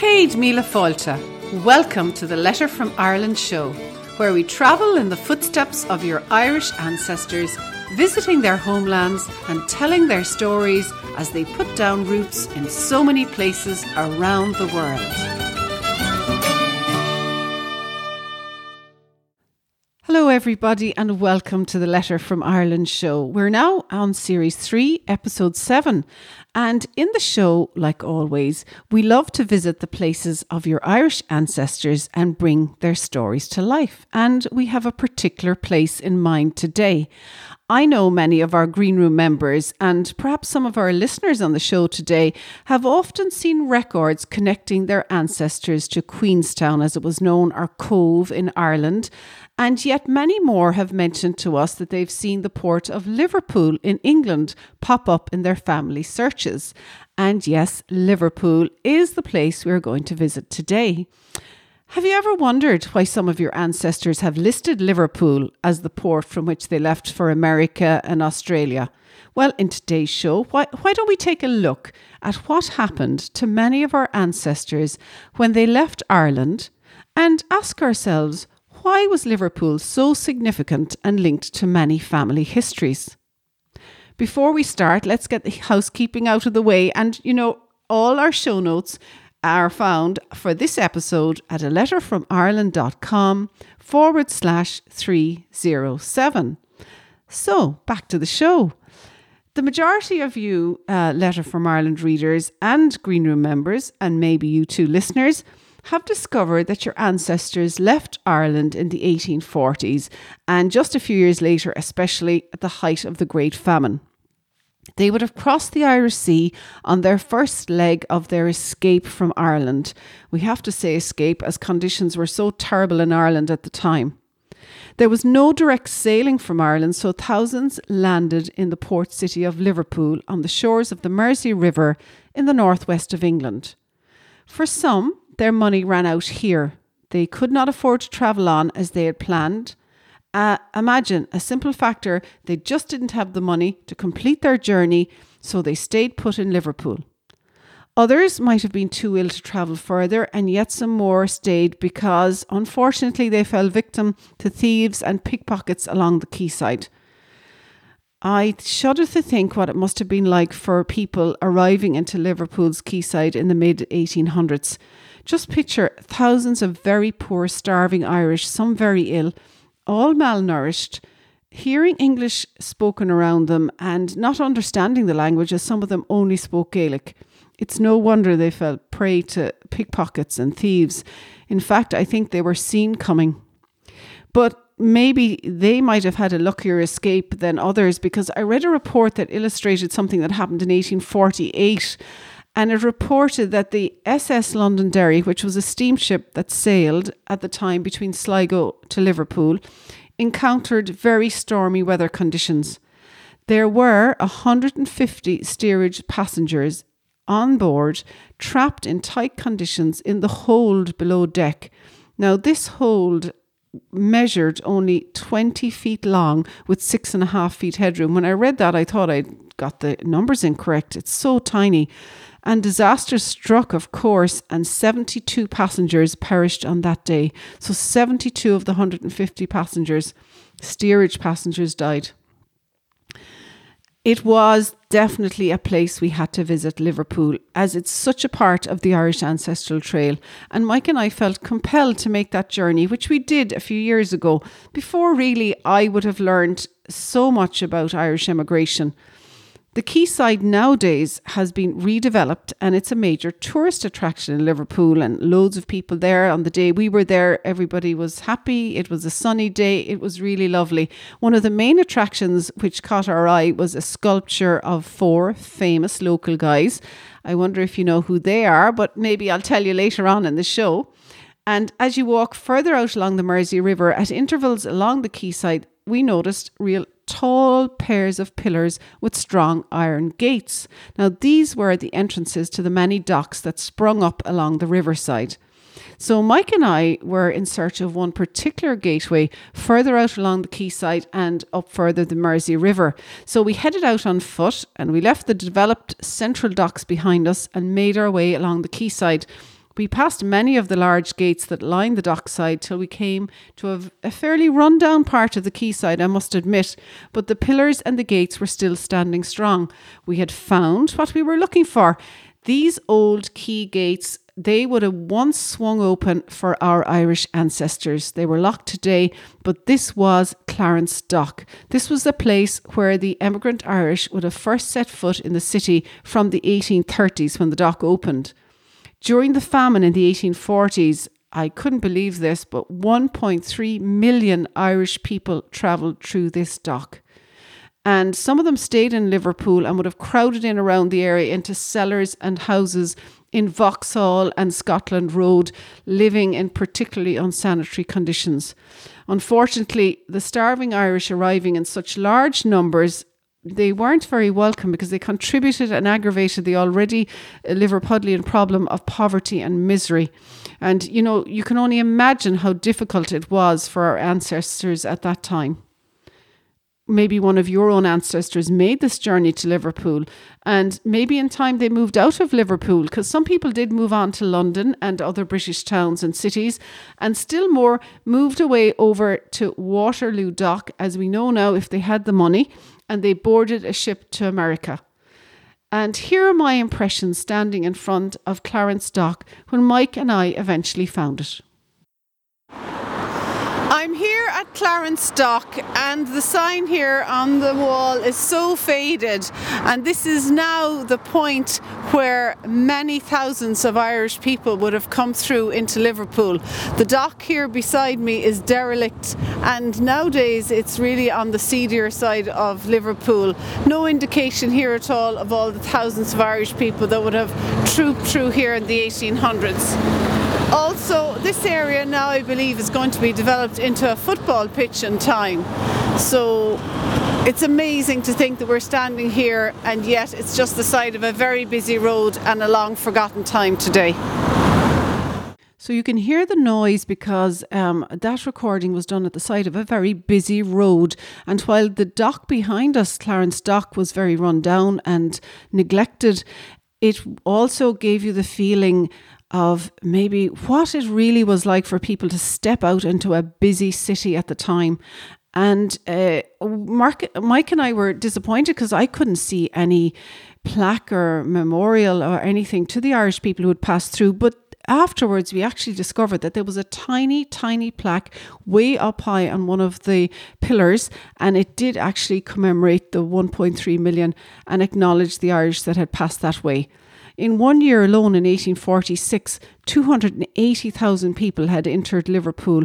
Céad Míle. Welcome to the Letter from Ireland show, where we travel in the footsteps of your Irish ancestors, visiting their homelands and telling their stories as they put down roots in so many places around the world. Hello, everybody, and welcome to the Letter from Ireland show. We're now on series three, episode seven. And in the show, like always, we love to visit the places of your Irish ancestors and bring their stories to life. And we have a particular place in mind today. I know many of our Green Room members and perhaps some of our listeners on the show today have often seen records connecting their ancestors to Queenstown, as it was known, or Cobh in Ireland. And yet, many more have mentioned to us that they've seen the port of Liverpool in England pop up in their family searches. And yes, Liverpool is the place we're going to visit today. Have you ever wondered why some of your ancestors have listed Liverpool as the port from which they left for America and Australia? Well, in today's show, why, why don't we take a look at what happened to many of our ancestors when they left Ireland and ask ourselves why was Liverpool so significant and linked to many family histories? Before we start, let's get the housekeeping out of the way. And, you know, all our show notes are found for this episode at a letter from Ireland.com forward slash 307. So back to the show. The majority of you uh, Letter from Ireland readers and Green Room members, and maybe you too listeners, have discovered that your ancestors left Ireland in the 1840s and just a few years later, especially at the height of the Great Famine. They would have crossed the Irish Sea on their first leg of their escape from Ireland. We have to say escape as conditions were so terrible in Ireland at the time. There was no direct sailing from Ireland, so thousands landed in the port city of Liverpool on the shores of the Mersey River in the northwest of England. For some, their money ran out here. They could not afford to travel on as they had planned uh, imagine a simple factor they just didn't have the money to complete their journey, so they stayed put in Liverpool. Others might have been too ill to travel further, and yet some more stayed because, unfortunately, they fell victim to thieves and pickpockets along the quayside. I shudder to think what it must have been like for people arriving into Liverpool's quayside in the mid 1800s. Just picture thousands of very poor, starving Irish, some very ill, all malnourished, hearing English spoken around them and not understanding the language as some of them only spoke Gaelic. It's no wonder they fell prey to pickpockets and thieves. In fact, I think they were seen coming. But maybe they might have had a luckier escape than others because I read a report that illustrated something that happened in 1848 and it reported that the SS Londonderry, which was a steamship that sailed at the time between Sligo to Liverpool, encountered very stormy weather conditions. There were 150 steerage passengers on board, trapped in tight conditions in the hold below deck. Now, this hold measured only 20 feet long with six and a half feet headroom. When I read that, I thought I'd got the numbers incorrect. It's so tiny. And disaster struck, of course, and 72 passengers perished on that day. So 72 of the 150 passengers, steerage passengers, died. It was definitely a place we had to visit Liverpool, as it's such a part of the Irish Ancestral Trail. And Mike and I felt compelled to make that journey, which we did a few years ago, before really I would have learned so much about Irish immigration. The quayside nowadays has been redeveloped and it's a major tourist attraction in Liverpool and loads of people there. On the day we were there, everybody was happy. It was a sunny day. It was really lovely. One of the main attractions which caught our eye was a sculpture of four famous local guys. I wonder if you know who they are, but maybe I'll tell you later on in the show. And as you walk further out along the Mersey River, at intervals along the quayside, we noticed real tall pairs of pillars with strong iron gates. Now, these were the entrances to the many docks that sprung up along the riverside. So, Mike and I were in search of one particular gateway further out along the quayside and up further the Mersey River. So, we headed out on foot and we left the developed central docks behind us and made our way along the quayside We passed many of the large gates that line the dockside till we came to a, a, fairly run-down part of the quayside, I must admit, but the pillars and the gates were still standing strong. We had found what we were looking for. These old quay gates they would have once swung open for our Irish ancestors. They were locked today, but this was Clarence Dock. This was the place where the emigrant Irish would have first set foot in the city from the 1830s when the dock opened. During the famine in the 1840s, I couldn't believe this, but 1.3 million Irish people travelled through this dock. And some of them stayed in Liverpool and would have crowded in around the area into cellars and houses in Vauxhall and Scotland Road, living in particularly unsanitary conditions. Unfortunately, the starving Irish arriving in such large numbers they weren't very welcome because they contributed and aggravated the already uh, Liverpudlian problem of poverty and misery. And, you know, you can only imagine how difficult it was for our ancestors at that time maybe one of your own ancestors made this journey to Liverpool and maybe in time they moved out of Liverpool because some people did move on to London and other British towns and cities and still more moved away over to Waterloo Dock as we know now if they had the money and they boarded a ship to America. And here are my impressions standing in front of Clarence Dock when Mike and I eventually found it. I'm here at Clarence Dock, and the sign here on the wall is so faded. And this is now the point where many thousands of Irish people would have come through into Liverpool. The dock here beside me is derelict, and nowadays it's really on the seedier side of Liverpool. No indication here at all of all the thousands of Irish people that would have trooped through here in the 1800s. Also, this area now I believe is going to be developed into a football pitch in time. So it's amazing to think that we're standing here and yet it's just the side of a very busy road and a long forgotten time today. So you can hear the noise because um, that recording was done at the side of a very busy road. And while the dock behind us, Clarence Dock, was very run down and neglected, it also gave you the feeling of maybe what it really was like for people to step out into a busy city at the time. And uh, Mark, Mike and I were disappointed because I couldn't see any plaque or memorial or anything to the Irish people who had passed through. But afterwards, we actually discovered that there was a tiny, tiny plaque way up high on one of the pillars, and it did actually commemorate the 1.3 million and acknowledge the Irish that had passed that way. In one year alone in 1846, 280,000 people had entered Liverpool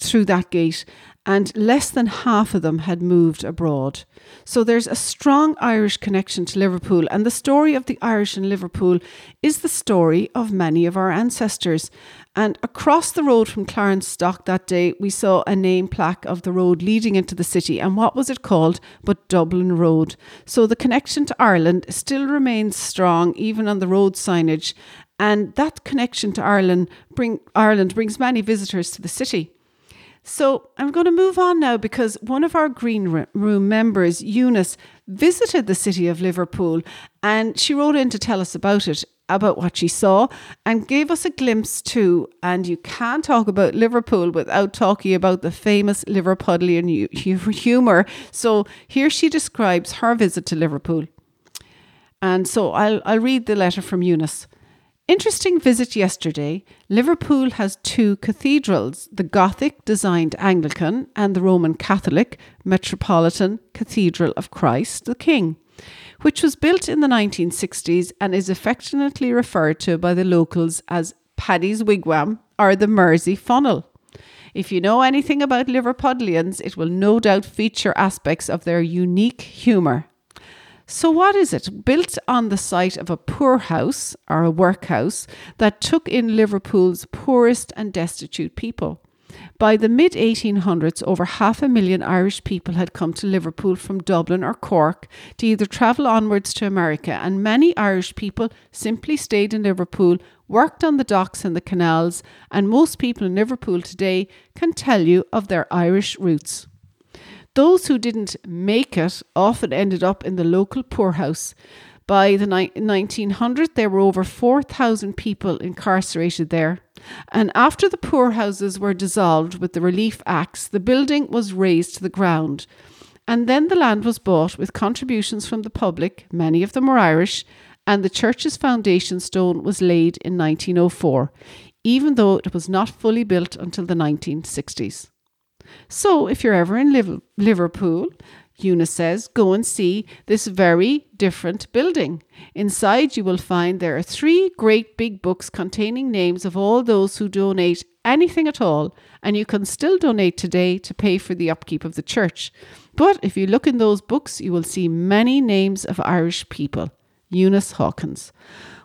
through that gate, and less than half of them had moved abroad. So there's a strong Irish connection to Liverpool, and the story of the Irish in Liverpool is the story of many of our ancestors. And across the road from Clarence Dock that day, we saw a name plaque of the road leading into the city. And what was it called but Dublin Road? So the connection to Ireland still remains strong, even on the road signage. And that connection to Ireland, bring, Ireland brings many visitors to the city. So I'm going to move on now because one of our Green Room members, Eunice, visited the city of Liverpool and she wrote in to tell us about it about what she saw and gave us a glimpse too. And you can't talk about Liverpool without talking about the famous Liverpudlian humour. So here she describes her visit to Liverpool. And so I'll, I'll read the letter from Eunice. Interesting visit yesterday. Liverpool has two cathedrals the Gothic designed Anglican and the Roman Catholic Metropolitan Cathedral of Christ the King which was built in the 1960s and is affectionately referred to by the locals as Paddy's Wigwam or the Mersey Funnel. If you know anything about Liverpudlians, it will no doubt feature aspects of their unique humour. So, what is it? Built on the site of a poorhouse or a workhouse that took in Liverpool's poorest and destitute people. By the mid 1800s, over half a million Irish people had come to Liverpool from Dublin or Cork to either travel onwards to America, and many Irish people simply stayed in Liverpool, worked on the docks and the canals, and most people in Liverpool today can tell you of their Irish roots. Those who didn't make it often ended up in the local poorhouse. By the ni- 1900, there were over 4,000 people incarcerated there. And after the poorhouses were dissolved with the Relief Acts, the building was razed to the ground. And then the land was bought with contributions from the public, many of them were Irish, and the church's foundation stone was laid in 1904, even though it was not fully built until the 1960s. So, if you're ever in Liverpool, Eunice says, go and see this very different building. Inside, you will find there are three great big books containing names of all those who donate anything at all, and you can still donate today to pay for the upkeep of the church. But if you look in those books, you will see many names of Irish people. Eunice Hawkins.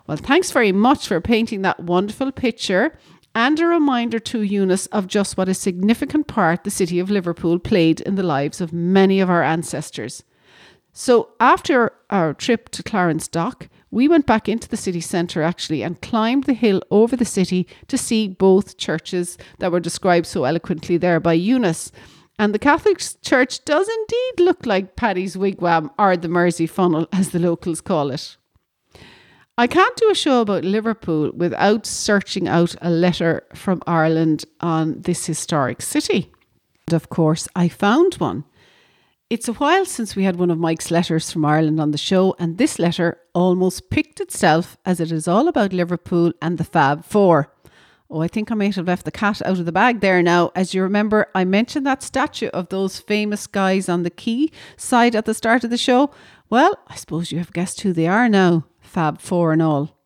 Well, thanks very much for painting that wonderful picture and a reminder to Eunice of just what a significant part the city of Liverpool played in the lives of many of our ancestors. So, after our trip to Clarence Dock, we went back into the city centre actually and climbed the hill over the city to see both churches that were described so eloquently there by Eunice. And the Catholic Church does indeed look like Paddy's Wigwam or the Mersey Funnel, as the locals call it. I can't do a show about Liverpool without searching out a letter from Ireland on this historic city. And of course, I found one. It's a while since we had one of Mike's letters from Ireland on the show, and this letter almost picked itself as it is all about Liverpool and the Fab Four. Oh, I think I might have left the cat out of the bag there now. As you remember, I mentioned that statue of those famous guys on the quay side at the start of the show. Well, I suppose you have guessed who they are now. Fab Four and all.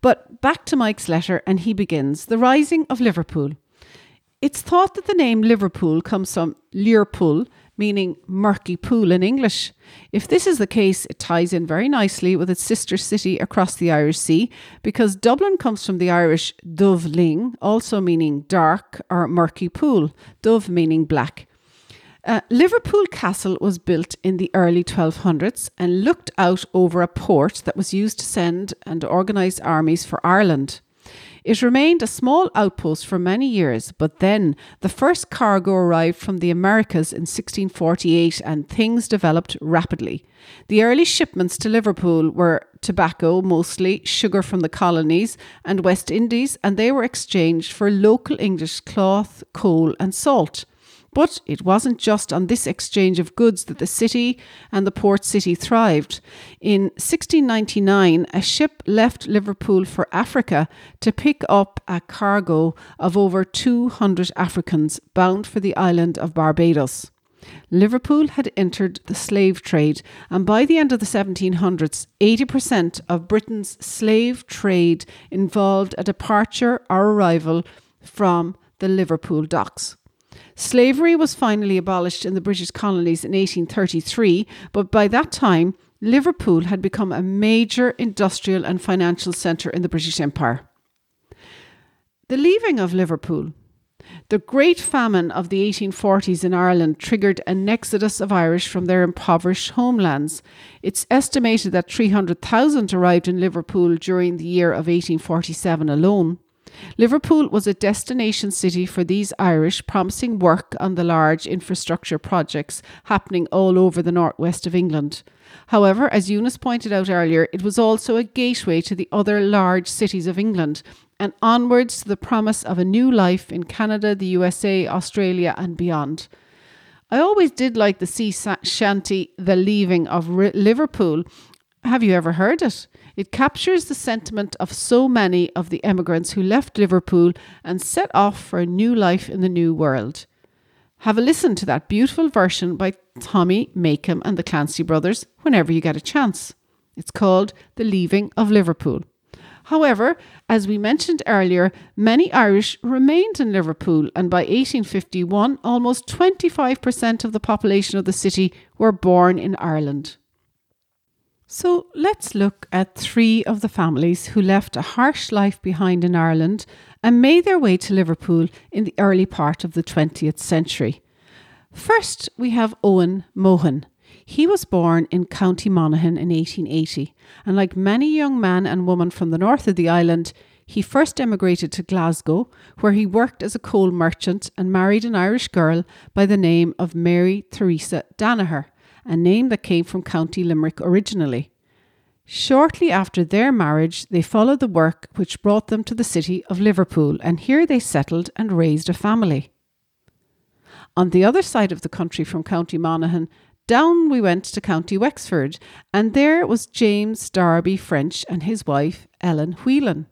But back to Mike's letter, and he begins The Rising of Liverpool. It's thought that the name Liverpool comes from Liverpool, meaning murky pool in English. If this is the case, it ties in very nicely with its sister city across the Irish Sea, because Dublin comes from the Irish Dubhlinn, also meaning dark or murky pool, dubh meaning black. Uh, Liverpool Castle was built in the early 1200s and looked out over a port that was used to send and organise armies for Ireland. It remained a small outpost for many years, but then the first cargo arrived from the Americas in 1648 and things developed rapidly. The early shipments to Liverpool were tobacco, mostly sugar from the colonies and West Indies, and they were exchanged for local English cloth, coal, and salt. But it wasn't just on this exchange of goods that the city and the port city thrived. In 1699, a ship left Liverpool for Africa to pick up a cargo of over 200 Africans bound for the island of Barbados. Liverpool had entered the slave trade, and by the end of the 1700s, 80% of Britain's slave trade involved a departure or arrival from the Liverpool docks. Slavery was finally abolished in the British colonies in 1833, but by that time, Liverpool had become a major industrial and financial centre in the British Empire. The leaving of Liverpool. The Great Famine of the 1840s in Ireland triggered an exodus of Irish from their impoverished homelands. It's estimated that 300,000 arrived in Liverpool during the year of 1847 alone. Liverpool was a destination city for these Irish, promising work on the large infrastructure projects happening all over the northwest of England. However, as Eunice pointed out earlier, it was also a gateway to the other large cities of England and onwards to the promise of a new life in Canada, the USA, Australia, and beyond. I always did like the sea shanty, The Leaving of Liverpool. Have you ever heard it? It captures the sentiment of so many of the emigrants who left Liverpool and set off for a new life in the new world. Have a listen to that beautiful version by Tommy Makem and the Clancy brothers whenever you get a chance. It's called The Leaving of Liverpool. However, as we mentioned earlier, many Irish remained in Liverpool, and by 1851, almost 25% of the population of the city were born in Ireland. So let's look at three of the families who left a harsh life behind in Ireland and made their way to Liverpool in the early part of the 20th century. First, we have Owen Mohan. He was born in County Monaghan in 1880, and like many young men and women from the north of the island, he first emigrated to Glasgow, where he worked as a coal merchant and married an Irish girl by the name of Mary Theresa Danaher a name that came from County Limerick originally. Shortly after their marriage, they followed the work which brought them to the city of Liverpool, and here they settled and raised a family. On the other side of the country from County Monaghan, down we went to County Wexford, and there was James Darby French and his wife, Ellen Whelan.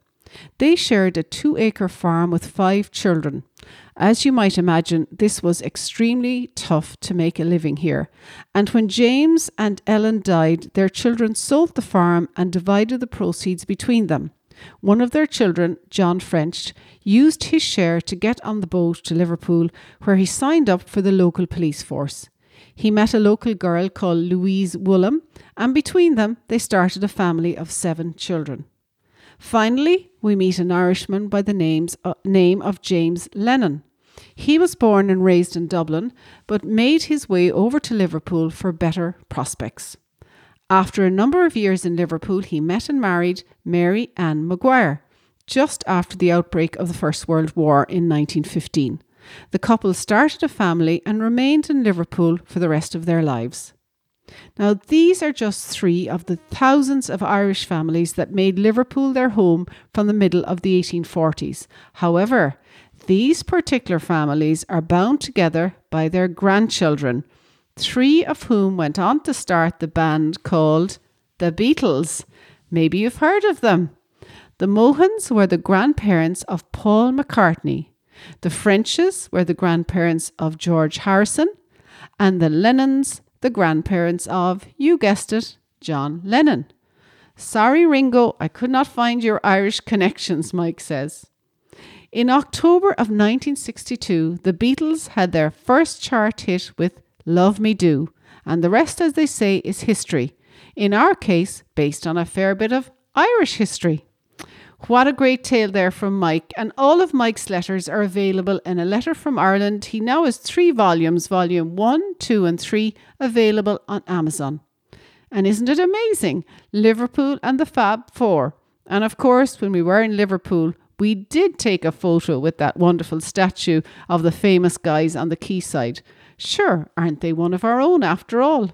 They shared a two acre farm with five children. As you might imagine, this was extremely tough to make a living here. And when James and Ellen died, their children sold the farm and divided the proceeds between them. One of their children, John French, used his share to get on the boat to Liverpool, where he signed up for the local police force. He met a local girl called Louise Woolham, and between them they started a family of seven children. Finally, we meet an Irishman by the names, uh, name of James Lennon. He was born and raised in Dublin, but made his way over to Liverpool for better prospects. After a number of years in Liverpool, he met and married Mary Ann Maguire just after the outbreak of the First World War in 1915. The couple started a family and remained in Liverpool for the rest of their lives. Now, these are just three of the thousands of Irish families that made Liverpool their home from the middle of the 1840s. However, these particular families are bound together by their grandchildren, three of whom went on to start the band called the Beatles. Maybe you've heard of them. The Mohans were the grandparents of Paul McCartney. The Frenches were the grandparents of George Harrison. And the Lennons, the grandparents of, you guessed it, John Lennon. Sorry, Ringo, I could not find your Irish connections, Mike says. In October of 1962, the Beatles had their first chart hit with Love Me Do, and the rest, as they say, is history. In our case, based on a fair bit of Irish history. What a great tale there from Mike, and all of Mike's letters are available in A Letter from Ireland. He now has three volumes, volume one, two, and three, available on Amazon. And isn't it amazing? Liverpool and the Fab Four. And of course, when we were in Liverpool, we did take a photo with that wonderful statue of the famous guys on the quayside. Sure, aren't they one of our own after all?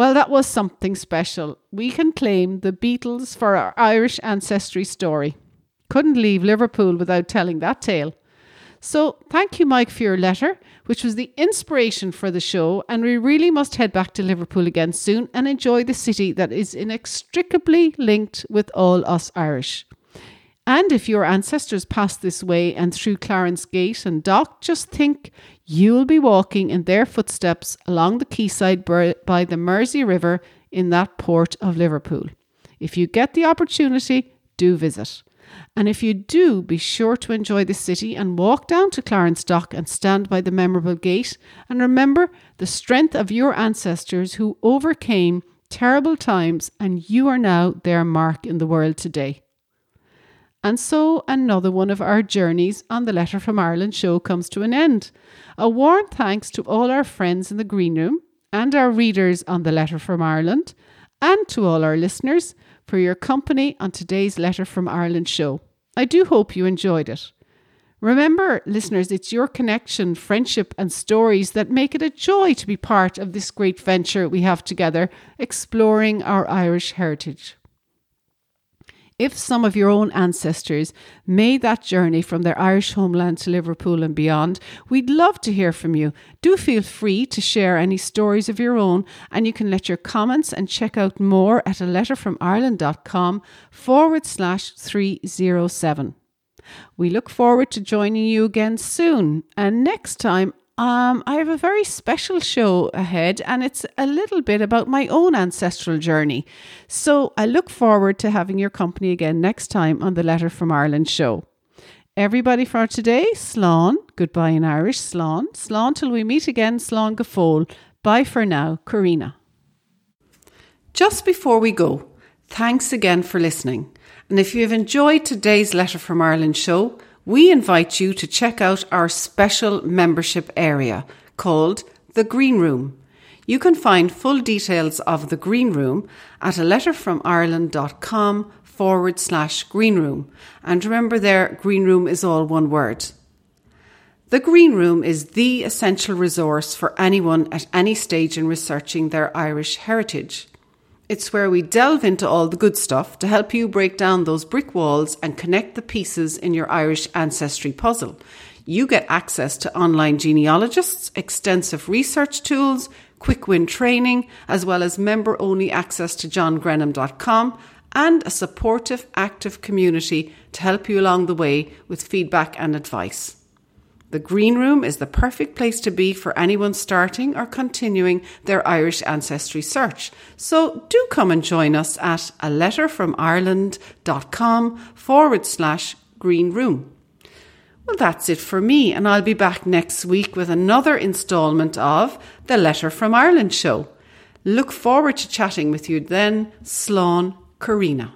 Well, that was something special. We can claim the Beatles for our Irish ancestry story. Couldn't leave Liverpool without telling that tale. So, thank you, Mike, for your letter, which was the inspiration for the show. And we really must head back to Liverpool again soon and enjoy the city that is inextricably linked with all us Irish. And if your ancestors passed this way and through Clarence Gate and Dock, just think you will be walking in their footsteps along the quayside by the Mersey River in that port of Liverpool. If you get the opportunity, do visit. And if you do, be sure to enjoy the city and walk down to Clarence Dock and stand by the memorable gate. And remember the strength of your ancestors who overcame terrible times, and you are now their mark in the world today. And so another one of our journeys on the Letter from Ireland show comes to an end. A warm thanks to all our friends in the green room and our readers on the Letter from Ireland, and to all our listeners for your company on today's Letter from Ireland show. I do hope you enjoyed it. Remember, listeners, it's your connection, friendship, and stories that make it a joy to be part of this great venture we have together, exploring our Irish heritage if some of your own ancestors made that journey from their Irish homeland to Liverpool and beyond, we'd love to hear from you. Do feel free to share any stories of your own, and you can let your comments and check out more at a letterfromireland.com forward slash 307. We look forward to joining you again soon. And next time, um, I have a very special show ahead, and it's a little bit about my own ancestral journey. So I look forward to having your company again next time on the Letter from Ireland show. Everybody for today, Slán, goodbye in Irish, Slán, Slán till we meet again, Slán go fóill. Bye for now, Carina. Just before we go, thanks again for listening. And if you have enjoyed today's Letter from Ireland show, we invite you to check out our special membership area called the Green Room. You can find full details of the Green Room at a letterfromireland.com forward slash green room. And remember there, green room is all one word. The Green Room is the essential resource for anyone at any stage in researching their Irish heritage. It's where we delve into all the good stuff to help you break down those brick walls and connect the pieces in your Irish ancestry puzzle. You get access to online genealogists, extensive research tools, quick win training, as well as member only access to johngrenham.com and a supportive, active community to help you along the way with feedback and advice. The Green Room is the perfect place to be for anyone starting or continuing their Irish ancestry search. So do come and join us at a letterfromireland.com forward slash green room. Well, that's it for me, and I'll be back next week with another instalment of the Letter from Ireland show. Look forward to chatting with you then. Slán Carina.